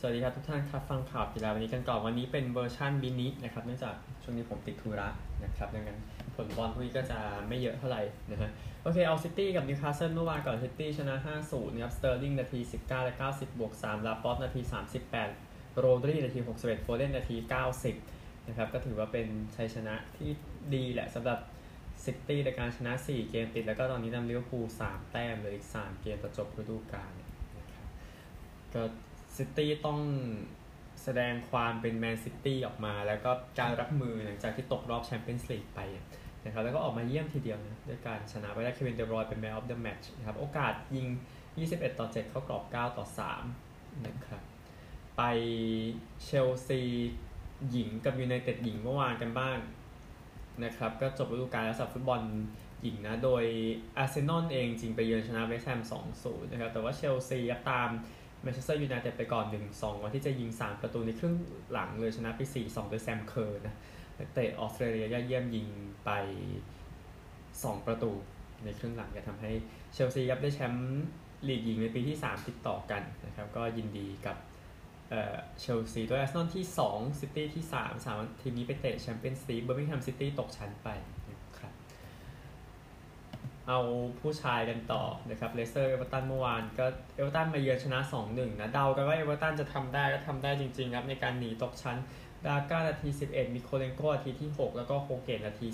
สวัสดีครับทุกท่านครับฟังข่าวกีฬาวันนี้กันก่อนวันนี้เป็นเวอร์ชันมินินะครับเนื่องจากช่วงนี้ผมติดธุระนะครับดังนั้นผลบอลพวกนี้ก็จะไม่เยอะเท่าไหร่นะฮะโอเคเอาซิตี้กับนิวคาสเซิลเมื่อวานก่อนซิตี้ชนะ 5-0นะครับสเตอร์ลิงนาที 19 และ 90 บวก 3 ลาปอร์ตนาที 38 โรดรีนาที 61 โฟเดนนาที 90 นะครับก็ถือว่าเป็นชัยชนะที่ดีแหละสำหรับซิตี้ในการชนะ 4 เกมติด แล้วก็ตอนนี้นำลิเวอร์พูล3แต้มเหลืออีก 3 เกมต่อจบฤดูกาลนะครับก็ ซิตี้ต้องแสดงความเป็นแมนซิตี้ออกมา แล้วก็การรับมือหลังจากที่ตกรอบแชมเปี้ยนส์ลีกไปนะครับแล้วก็ออกมาเยี่ยมทีเดียวนะด้วยการชนะไปได้เควินเดอบรอยเป็น man of the match นะครับโอกาสยิง 21 ต่อ 7 เข้ากรอบ 9 ต่อ 3 นะครับ ไปเชลซีหญิงกับยูไนเต็ดหญิงเมื่อวานกันบ้างนะครับก็จบฤดูกาลแล้วสำหรับฟุตบอลหญิงนะ โดยอาร์เซนอลเองหญิงไปเยือนชนะเวสต์แฮม 2-0 นะครับ แต่ว่าเชลซีตาม แมนเชสเตอร์ยูไนเต็ดไปก่อน 1-2ก่อนที่จะยิง 3 ประตูในครึ่งหลังเลยชนะไป 4-2 โดยแซมเคอร์นักเตะออสเตรเลียยอดเยี่ยมยิงไป 2 ประตูในครึ่งหลังจะทำให้เชลซียับได้แชมป์ลีกหญิงในปีที่ 3 ติดต่อกันนะครับ ก็ยินดีกับเชลซีตัวอาร์เซนอลที่ 2 ซิตี้ที่ 3 3 ทีมนี้ไปเตะแชมเปี้ยนส์ลีกเบอร์มิงแฮมซิตี้ตกชั้นไป เอาผู้ชายกันต่อนะครับเลสเตอร์เอเวอร์ตันเมื่อวานก็เอเวอร์ตันมาเยือนชนะ 2-1 นะเดากันว่าเอเวอร์ตันจะทำได้ก็ทำได้จริงๆครับในการหนีตกชั้นดาก้านาที 11มิโคเลนโกนาทีที่ 6 แล้วก็โฮลเกตนาที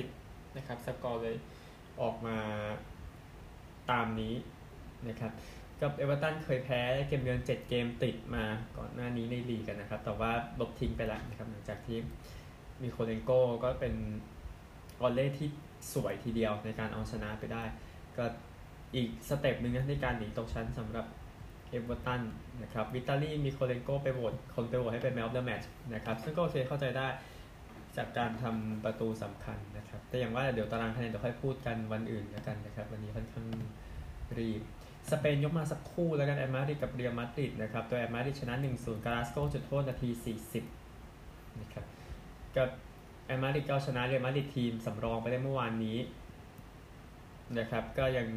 30 นะครับสกอร์เลยออกมาตามนี้นะครับกับเอเวอร์ตันเคยแพ้เกมเยือน 7 เกมติดมาก่อนหน้านี้ในลีกกันนะครับ แต่ว่าลบทิ้งไปแล้วนะครับหลังจากที่มิโคเลนโกก็เป็น volley ที่สวยทีเดียวในการเอาชนะไปได้ ก็อีก step หนึ่งนะในการหนีตกชั้นสำหรับเอเวอร์ตันนะครับวิตาลีมิโคเลนโกไปโหวตคนไปโหวตให้เป็น man of the match นะครับซึ่งก็โอเคเข้าใจได้จากการทำประตูสำคัญนะครับ แต่อย่างว่าเดี๋ยวตารางคะแนนเดี๋ยวค่อยพูดกันวันอื่นแล้วกันนะครับ วันนี้ค่อนข้างรีบสเปนยกมาสักคู่แล้วกันแอตมาดริดกับเรอัลมาดริดนะครับตัวแอตมาดริดชนะ 1-0 กาลาสโกจุดโทษนาที 40 นะครับกับ แอมาริดก็ชนะเรียลมาดริดทีมสำรองไปได้เมื่อวานนี้นะครับ ก็ยัง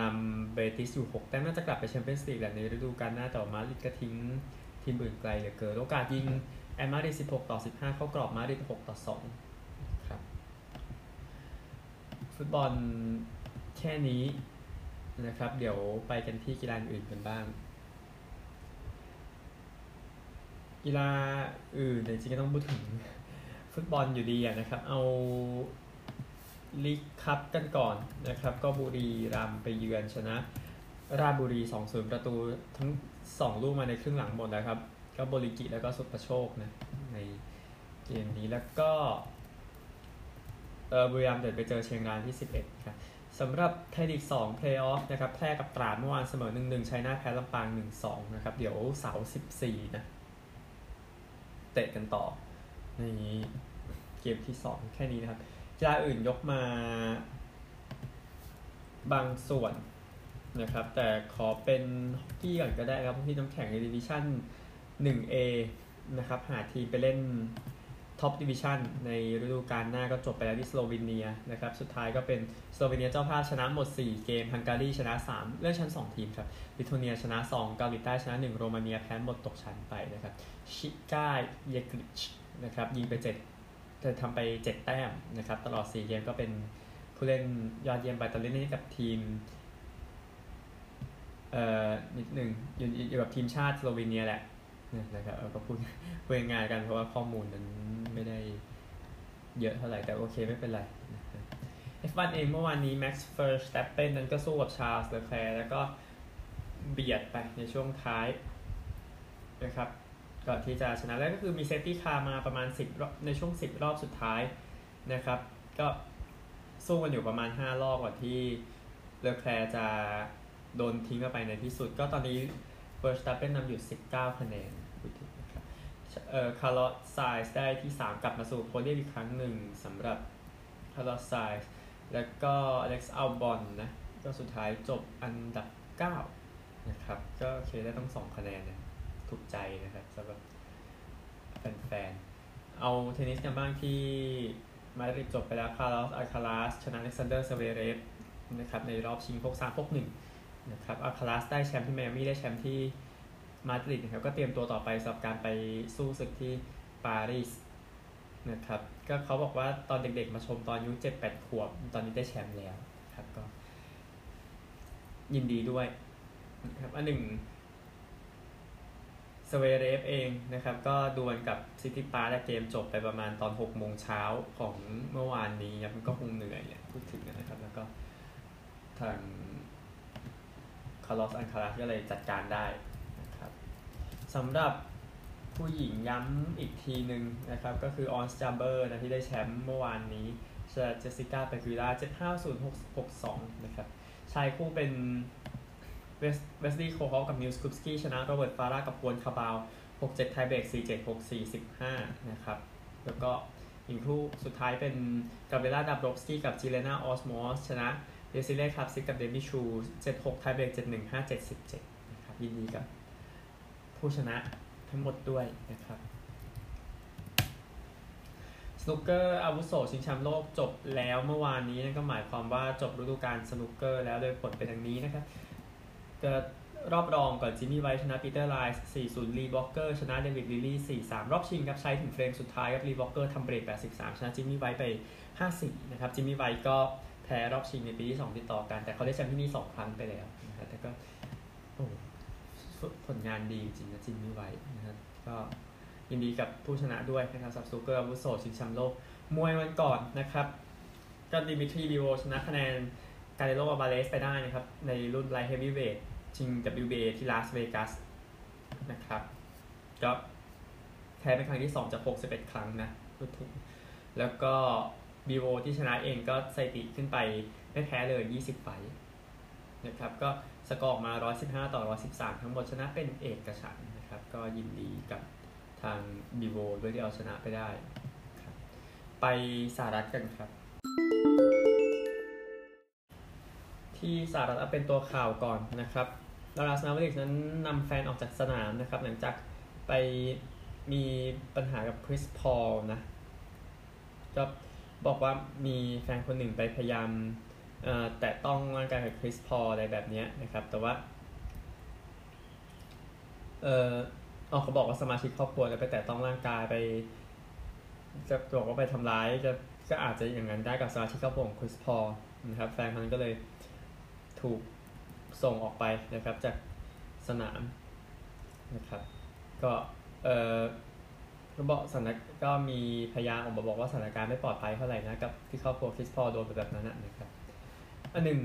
นำเบติสอยู่ 6 แต้มน่าจะกลับไปแชมเปี้ยนส์ลีกแหละในฤดูกาลหน้าแต่มาดริดก็ทิ้งทีมอื่นไกลเหลือเกินโอกาสยิงแอมมาดริด16 ต่อ 15 เข้ากรอบมาดริด6ต่อ2ครับฟุตบอลแค่นี้นะครับ เดี๋ยวไปกันที่กีฬาอื่นกันบ้าง กีฬาอื่นจริงๆก็ต้องพูดถึง ฟุตบอลอยู่ดีนะครับ เอาลีกคัพกันก่อนนะครับ ก็บุรีรัมไปเยือนชนะ ราบุรี 2-0 ประตูทั้ง 2 ลูกมาในครึ่งหลังหมดแล้วครับ ก็บริกิแล้วก็สุประโชคนะในเกมนี้แล้วก็เออบุรีรัมย์เดินไปเจอเชียงรายที่ 11ครับสำหรับไทยลีก2เพลย์ออฟนะครับแพร่กับตราดเมื่อวานเสมอ 1-1ชัยนาทแพ้ลำปาง 1-2 นะครับ เดี๋ยวเสาร์14 นะ เตะกันต่อ ในเกมที่2แค่นี้นะครับกีฬาอื่นยกมาบางส่วนนะครับ แต่ขอเป็นฮอกกี้ก่อนก็ได้ครับที่น้ำแข็งในดิวิชั่น 1A นะครับ หาทีไปเล่น top division ในฤดูกาลหน้าก็จบไปแล้วที่สโลวีเนียนะครับ สุดท้ายก็เป็นสโลวีเนียเจ้าภาพชนะหมด 4 เกม ฮังการีชนะ 3 เลื่อนชั้น 2 ทีมครับลิทัวเนียชนะ 2 เกาหลีใต้ชนะ 1 โรมาเนียแพ้หมดตกชั้นไปนะครับ ชิก้าเยกลิช นะครับยิงไป7จะทำไป 7 แต้มนะครับตลอด 4 เกมก็เป็นผู้เล่นยอดเยี่ยมไปตอนเล่นนี้กับทีมเอ่อนิดหนึ่งอยู่อยู่กับทีมชาติสโลวีเนียแหละนะครับก็พูดพูดง่ายกันเพราะว่าข้อมูลนั้นไม่ได้เยอะเท่าไหร่ แต่โอเคไม่เป็นไร F1 เองเมื่อวานนี้ Max Verstappen นั้นก็สู้กับชาร์ลส์เลอแคลร์แล้วก็เบียดไปในช่วงท้ายนะครับ ก่อนที่จะชนะแล้วก็คือมี safety car มาประมาณ 10รอบในช่วง 10 รอบสุดท้ายนะครับ ก็สู้กันอยู่ประมาณ 5 รอบก่อนที่เลอแคลร์จะโดนทิ้งไปในที่สุด ก็ตอนนี้เ e อร์สตัปเป็นนำอยู่ 19 คะแนนนะครับเอ่อคาร์ลอสไซนซ์ได้ที่ 3 กลับมาสู่โพเดียมอีกครั้งหนึ่งสำหรับคาร์ลอสไซนซ์แล้วก็อเล็กซ์อัลบอนนะ ก็สุดท้ายจบอันดับ 9 นะครับ ก็โอเคได้ตั้ง 2 คะแนนนะ ถูกใจนะครับสำหรับแฟนๆ เอาเทนนิสกันบ้างที่มาดริดจบไปแล้วคาร์ลอสอัลคาราซชนะอเล็กซานเดอร์เซเวเรฟนะครับในรอบชิงหกสามหกหนึ่งนะครับอัลคาราซได้แชมป์ที่ไมอามี่ได้แชมป์ที่มาดริดนะครับก็เตรียมตัวต่อไปสำหรับการไปสู้ศึกที่ปารีสนะครับก็เขาบอกว่าตอนเด็กๆมาชมตอนอายุเจ็ดแปดขวบ ตอนนี้ได้แชมป์แล้วครับก็ยินดีด้วยนะครับอันหนึ่ง สเวเรฟเองนะครับ ก็ดวลกับซิตซิปาสและเกมจบไปประมาณตอน 6 โมงเช้าของเมื่อวานนี้มันก็คงเหนื่อยแหละพูดถึงนะครับ แล้วก็ทางคาร์ลอสอัลคาราซก็เลยจัดการได้นะครับสำหรับผู้หญิงย้ำอีกทีหนึ่งนะครับ ก็คือออนส์จาเบอร์นะที่ได้แชมป์เมื่อวานนี้เจสสิก้าเปกูล่า75062นะครับชายคู่เป็น เวสลีย์โคฮอลกับมิวส์คุปสกี้ชนะโรเบิร์ตฟาร่ากับปวนคาบาว 6-7 ไทเบรก4-7 6-4 15 นะครับ แล้วก็อีกคู่สุดท้ายเป็นกาเบล่าดับรบสกี้กับจิเลนาออสมอสชนะเดซิเล่คาบซิกกับเดมิชู7-6 ไทเบรก7-1 5-7 17 นะครับ ยินดีกับผู้ชนะทั้งหมดด้วยนะครับสนุกเกอร์อาวุโสชิงแชมป์โลกจบแล้วเมื่อวานนี้นั่นก็หมายความว่าจบฤดูกาลสนุกเกอร์แล้วโดยผลเป็นอย่างนี้นะครับ ก็รอบรองก่อนจิมมี่ไวท์ชนะปีเตอร์ไลนส์4-0 ลีวอล์คเกอร์ชนะเดวิดลิลลี่4-3 รอบชิงครับใช้ถึง frame สุดท้ายครับลีวอล์คเกอร์ทำเบรก83 ชนะจิมมี่ไวท์ไป 5-4 นะครับจิมมี่ไวท์ก็แพ้รอบชิงในปีที่ 2 ติดต่อกัน แต่เขาได้แชมป์ที่นี่ 2 ครั้งไปแล้วนะครับแต่ก็โอ้ผลงานดีจริงนะจิมมี่ไวท์นะครับก็ยินดีกับผู้ชนะด้วยนะครับสำหรับสนุกเกอร์อาวุโสชิงแชมป์โลก มวยวันก่อนนะครับก็ดิมิทรีบิโวลชนะคะแนนคาเนโลอัลบาเรซไปได้นะครับในรุ่น light heavyweight ชิง WBA ที่ลาสเวกัสนะครับก็แพ้เป็นครั้งที่ 2 จาก 61 ครั้งนะพูดถึงแล้วก็บิโวลที่ชนะเองก็สถิติขึ้นไปไม่แพ้เลย 20 fight นะครับก็สกอร์ออกมา 115 ต่อ 113 ทั้งหมดชนะเป็นเอกฉันท์นะครับ ก็ยินดีกับทางบีโวด้วยที่เอาชนะไปได้ครับไปสหรัฐกันครับ ที่สหรัฐเอาเป็นตัวข่าวก่อนนะครับ ดาราสนาวลิกนั้นนำแฟนออกจากสนามนะครับ หลังจากไปมีปัญหากับคริสพอลนะก็บอกว่ามีแฟนคนหนึ่งไปพยายามแตะต้องร่างกายกับคริสพอลอะไรแบบนี้นะครับ แต่ว่า เอออเขาบอกว่าสมาชิกครอบครัวแล้วไปแตะต้องร่างกายไป จะบอกว่าไปทำร้ายจะก็อาจจะอย่างนั้นได้กับสมาชิกครอบครัวของคริสพอลนะครับ แฟนคนนั้นก็เลยถูก ส่งออกไปนะครับจากสนามนะครับก็เออก็บอกสถานก็มีพยานออกมาบอกว่าสถานการณ์ไม่ปลอดภัยเท่าไหร่นะกับที่ครอบครัวคริสพอโดนแบบนั้นนะครับอันหนึ่ง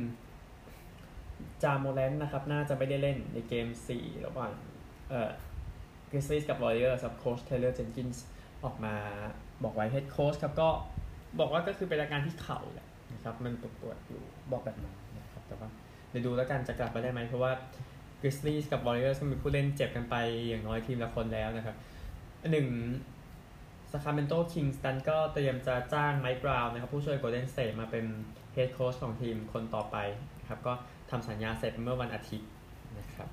จามอแรนท์นะครับน่าจะไม่ได้เล่นในเกม 4 ระหว่างเอ่อกริซลี่กับวอริเออร์กับโค้ชเทเลอร์เจนกินส์ออกมาบอกไว้ head coach ครับก็บอกว่าก็คือเป็นอาการที่เข่าแหละนะครับมันปวดปวดอยู่บอกแบบนั้นนะครับแต่ว่า เดี๋ยวดูแล้วกันจะกลับมาได้ไหมเพราะว่า Grizzlies กับ Warriors ก็มีผู้เล่นเจ็บกันไปอย่างน้อยทีมละคนแล้วนะครับหนึ่ง Sacramento Kings นั้นก็เตรียมจะจ้างไมค์บราวน์นะครับ ผู้ช่วย Golden State มาเป็นhead coach ของทีมคนต่อไปครับ ก็ทำสัญญาเสร็จเมื่อวันอาทิตย์นะครับ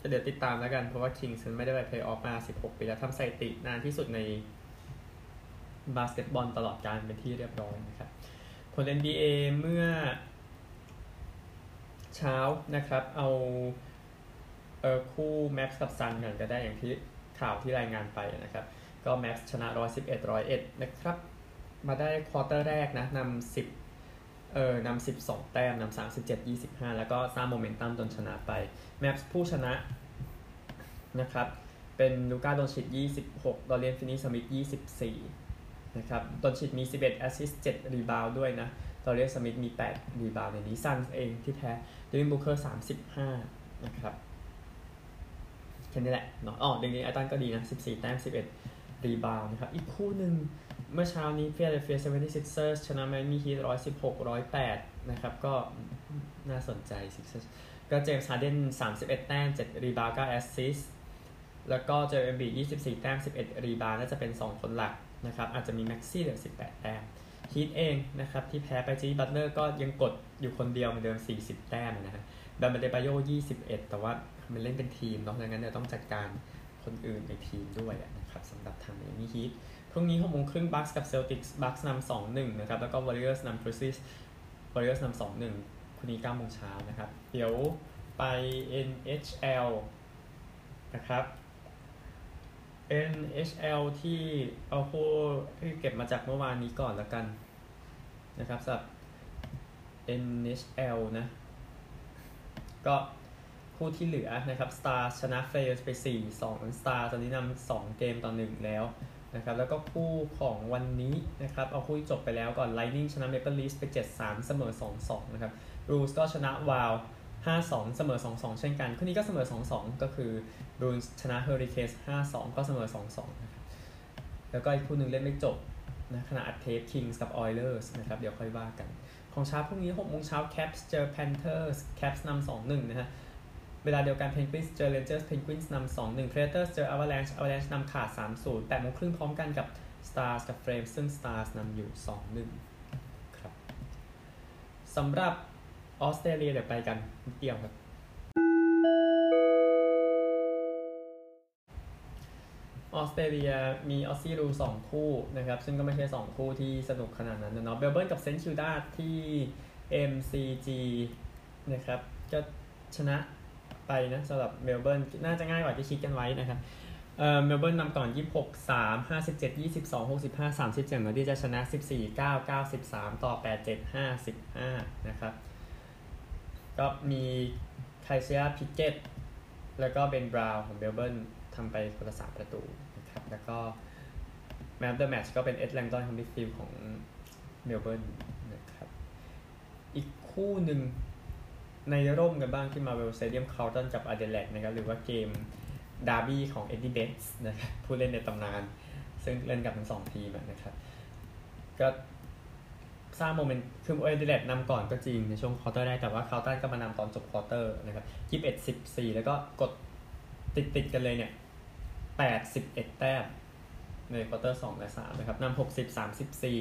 จะเดี๋ยวติดตามแล้วกัน เพราะว่า Kings ไม่ได้ไปเพลย์ออฟมา 16 ปีแล้วทำสถิตินานที่สุดในบาสเกตบอลตลอดกาลเป็นที่เรียบร้อยนะครับ ผล NBA เมื่อ เช้านะครับ เอาเออคู่แมฟส์กับซันส์กันก็ได้อย่างที่ข่าวที่รายงานไปนะครับ ก็แมฟส์ชนะ 111 101 นะครับ มาได้ quarter แรกนะนำ10เออนำ12 แต้มนำ37 25 แล้วก็สร้างโมเมนตัมจนชนะไป แมฟส์ผู้ชนะนะครับ เป็นลูก้าดอนชิช26 ดอเรียนฟินนีย์สมิธ24 นะครับดอนชิชมี 11 แอสซิสต์7รีบาวด้วยนะ ดอเรียนสมิธมี 8 rebound ในนี้ซันส์เองที่แพ้เดวินบุคเคอร์ 35 นะครับ แค่นี้แหละเนาะอ๋อเดอันเดรไอตันก็ดีนะ 14 แต้ม 11 rebound นะครับ อีกคู่หนึ่งเมื่อเช้านี้ฟิลาเดลเฟียเซเวนตี้ซิกเซอร์ชนะไมอามี่ฮีท116 108นะครับ ก็น่าสนใจซิกเซอร์ก็เจมส์ฮาร์เดน31แต้ม7 rebound 9 assist แล้วก็โจเอลเอ็มบีด24แต้ม11 rebound น่าจะเป็น2คนหลักนะครับ อาจจะมีแม็กซี่เหลือ18แต้ม ฮีทเองนะครับที่แพ้ไปจิมมี่บัตเลอร์ก็ยังกดอยู่คนเดียวเหมือนเดิม 40 แต้มนะฮะแบมอเดบาโย21 แต่ว่ามันเล่นเป็นทีมเนาะดังนั้นเดี๋ยวต้องจัดการคนอื่นในทีมด้วยนะครับสำหรับทางไมอามี่ฮีทพรุ่งนี้หกโมงครึ่งบัคส์กับเซลติกส์บัคส์นำสองหนึ่งนะครับแล้วก็วอริเออร์สนำกริซลี่ส์วอริเออร์สนำสองหนึ่งพรุ่งนี้เก้าโมงเช้านะครับ เดี๋ยวไป NHL นะครับ NHL ที่เอาคู่ที่เก็บมาจากเมื่อวานนี้ก่อนแล้วกันนะครับสำหรับ NHL นะ ก็คู่ที่เหลือนะครับ Star ชนะ Flyers ไป 4 2 Star ตอนนี้นำ2 เกมต่อ 1 แล้วนะครับแล้วก็คู่ของวันนี้นะครับเอาคู่จบไปแล้วก่อน Lightning ชนะ Maple Leafs ไป 7-3 เสมอ 2-2 นะครับ Blues ก็ชนะ Wild 5-2 เสมอ 2-2 เช่นกันคู่นี้ก็เสมอ 2-2 ก็คือ Bruins ชนะ Hurricanes 5-2 ก็เสมอ 2-2 นะครับ แล้วก็อีกคู่หนึ่งเล่นไม่จบนะขณะอัดเทป Kings กับ Oilers นะครับ เดี๋ยวค่อยว่ากัน ของเช้าพรุ่งนี้6โมงเช้า Caps เจอ Panthers Caps นำ2-1 นะฮะ เวลาเดียวกัน Penguins เจอ Rangers Penguins นส์นำ2-1 Predators เจอ Avalanche Avalanche นำขาด3-0 8โมงครึ่งพร้อมกันกับ Stars กับ Flames ซึ่ง Stars นำอยู่ 2-1 ครับสำหรับ ออสเตรเลียเดี๋ยวไปกันนิดเดียวครับ ออสเตรเลียมีออสซี่รูสองคู่นะครับ ซึ่งก็ไม่ใช่2คู่ที่สนุกขนาดนั้นนะเนาะเมลเบิร์นกับเซนต์คิลดาที่ MCG นะครับ ก็ชนะไปนะสำหรับเมลเบิร์นน่าจะง่ายกว่าที่คิดกันไว้นะครับเอ่อเมลเบิร์นนำก่อน 26 3 57 22 65 37แล้วที่จะชนะ 14 9 9 13 ต่อ 8 7 55 นะครับ ก็มีไคไซอาห์พิกเก็ตต์แล้วก็เบนบราวน์ของเมลเบิร์นทำไปคนละสามประตูนะครับ แล้วก็ man of the match ก็เป็นเอ็ดแลงดอนของ midfield ของเมลเบิร์นนะครับ อีกคู่หนึ่งในร่มกันบ้างที่มาเวลสเตเดียมคาร์ลตันกับอาเดเลดนะครับ หรือว่าเกมดาร์บี้ของเอ็ดดี้เบตส์นะครับผู้เล่นในตำนาน ซึ่งเล่นกับทั้งสองทีมนะครับ ก็ สร้าง moment คือเอเดเลดนำก่อนก็จริงในช่วง quarter ได้แต่ว่าคาร์ตันก็มานำตอนจบ quarter นะครับยี่สิบเอ็ดสิบสี่แล้วก็กดติดติดกันเลยเนี่ยแปดสิบเอ็ดแต้มใน quarter สองและสามนะครับนำหกสิบสามสิบสี่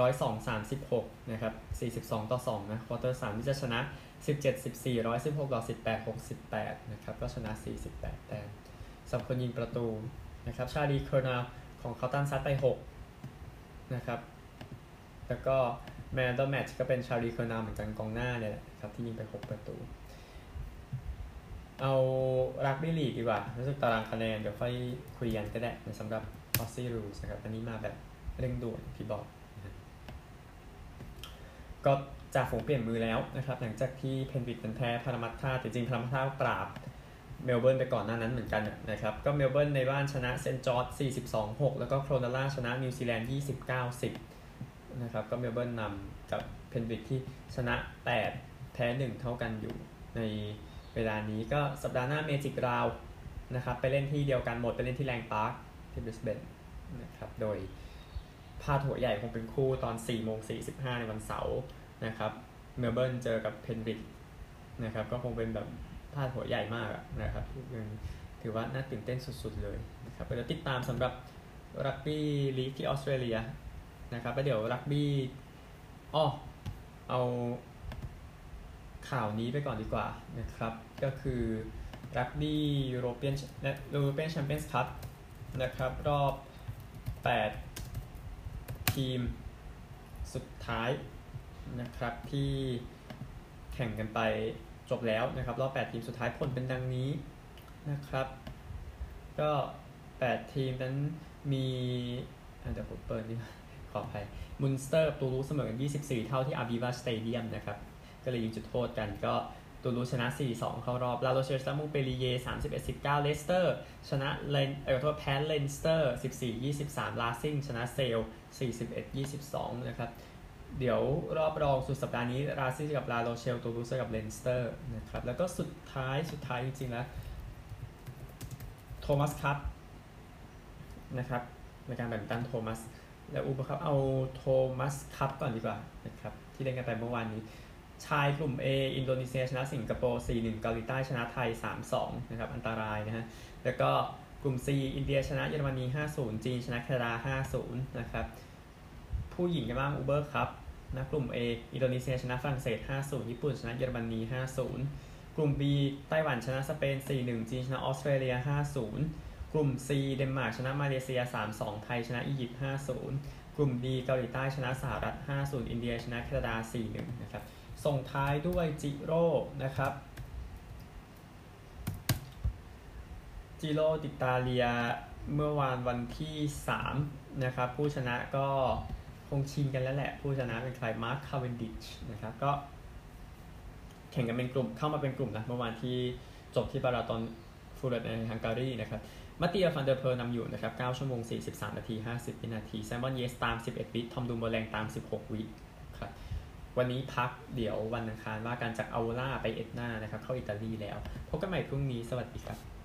ร้อยสองสามสิบหกนะครับสี่สิบสองต่อสองนะ quarter สามที่จะชนะสิบเจ็ดสิบสี่ร้อยสิบหกต่อสิบแปดหกสิบแปดนะครับก็ชนะสี่สิบแปดแต้มสำหรับคนยิงประตูนะครับชาลีเคอร์นาของคาร์ตันซัดไปหกนะครับแล้วก็ man of the match ก็เป็นชาลีเคอร์นาเหมือนกันกองหน้าเนี่ยแหละครับที่ยิงไปหกประตู เอารักบี้ลีกดีกว่ารู้สึกตารางคะแนนเดี๋ยวค่อยคุยกันก็ได้สำหรับ Aussie Rules นะครับ อันนี้มาแบบเร่งด่วนที่บอก ก็จ่าฝูงเปลี่ยนมือแล้วนะครับ หลังจากที่เพนริธเป็นแพ้พารามัตท่าจริงพารามัตท่าปราบเมลเบิร์นไปก่อนหน้านั้นเหมือนกันนะครับ ก็เมลเบิร์นในบ้านชนะเซนต์จอร์จ42-6 แล้วก็โครนาล่าชนะนิวซีแลนด์29-10 นะครับ ก็เมลเบิร์นนำกับเพนริธที่ชนะ 8 แพ้ 1 เท่ากันอยู่ ในเวลานี้ก็สัปดาห์หน้า Magic Round นะครับ ไปเล่นที่เดียวกันหมด ไปเล่นที่แลงพาร์คที่บริสเบนนะครับ โดยพาดหัวใหญ่คงเป็นคู่ตอน4โมง45 ในวันเสาร์นะครับ เมลเบิร์นเจอกับเพนริธนะครับ ก็คงเป็นแบบพาดหัวใหญ่มากนะครับถือว่าน่าตื่นเต้นสุดๆเลยนะครับเดี๋ยวติดตามสำหรับรักบี้ลีกที่ออสเตรเลีย นะครับแล้วเดี๋ยวรักบี้อ้อเอาข่าวนี้ไปก่อนดีกว่านะครับ ก็คือรักบี้ยูโรเปียนและยูโรเปียนแชมเปี้ยนส์คัพนะครับรอบ 8 ทีมสุดท้ายนะครับที่แข่งกันไปจบแล้วนะครับ รอบ 8 ทีมสุดท้ายผลเป็นดังนี้นะครับ ก็ 8 ทีมนั้นมีเดี๋ยวผมเปิดดีกว่า ขออภัยมุนสเตอร์ตูรูเสมอกัน 24 เท่าที่อาบีวาสเตเดียมนะครับ ก็เลยยิงจุดโทษกันก็ตูรูชนะ 4-2 เข้ารอบ ลาโรเชลซามูเปรีเย31-19 เลสเตอร์ ชนะเลนเออโทษแพ้เลนสเตอร์ 14-23 ราซิงชนะเซล 41-22 นะครับ เดี๋ยวรอบรองสุดสัปดาห์นี้ ราซิงกับลาโรเชลตูรูเซอร์กับเลนสเตอร์นะครับ แล้วก็สุดท้ายสุดท้ายจริงๆแล้วโทมัสคัพนะครับในการแบดมินตันโทมัส และอูเบอร์ครับเอาโทมัสคัพก่อนดีกว่านะครับที่เล่นกันไปเมื่อวานนี้ ชายกลุ่ม A อินโดนีเซียชนะสิงคโปร์ 4-1 เกาหลีใต้ชนะไทย 3-2 นะครับ อันตรายนะฮะ แล้วก็กลุ่ม C อินเดียชนะเยอรมนี 5-0 จีนชนะแคนาดา 5-0 นะครับ ผู้หญิงกันบ้างอูเบอร์ครับนะกลุ่ม A อินโดนีเซียชนะฝรั่งเศส 5-0 ญี่ปุ่นชนะเยอรมนี 5-0 กลุ่ม B ไต้หวันชนะสเปน 4-1 จีนชนะออสเตรเลีย 5-0 กลุ่ม C เดนมาร์กชนะมาเลเซีย 3-2 ไทยชนะอียิปต์ 5-0 กลุ่ม D เกาหลีใต้ชนะสหรัฐ 5-0 อินเดียชนะแคนาดา 4-1 นะครับ ส่งท้ายด้วยจิโร่นะครับ จิโร่ติตาเลียเมื่อวานวันที่ 3 นะครับ ผู้ชนะก็คงชิงกันแล้วแหละ ผู้ชนะเป็นใครมาร์คคาเวนดิชนะครับ ก็แข่งกันเป็นกลุ่มเข้ามาเป็นกลุ่มนะเมื่อวานที่จบที่บาราตอนฟูเรตในฮังการีนะครับ มาเตียฟันเดอร์เพอร์นำอยู่นะครับ 9 ชั่วโมง 43 นาที 50 วินาที แซมบอนเยสตาม 11 วิทอมดูโมแรงตาม 16 วิครับวันนี้พักเดี๋ยววันอังคารว่าการจากอาวล่าไปเอ็ดนานะครับ เข้าอิตาลีแล้ว พบกันใหม่พรุ่งนี้ สวัสดีครับ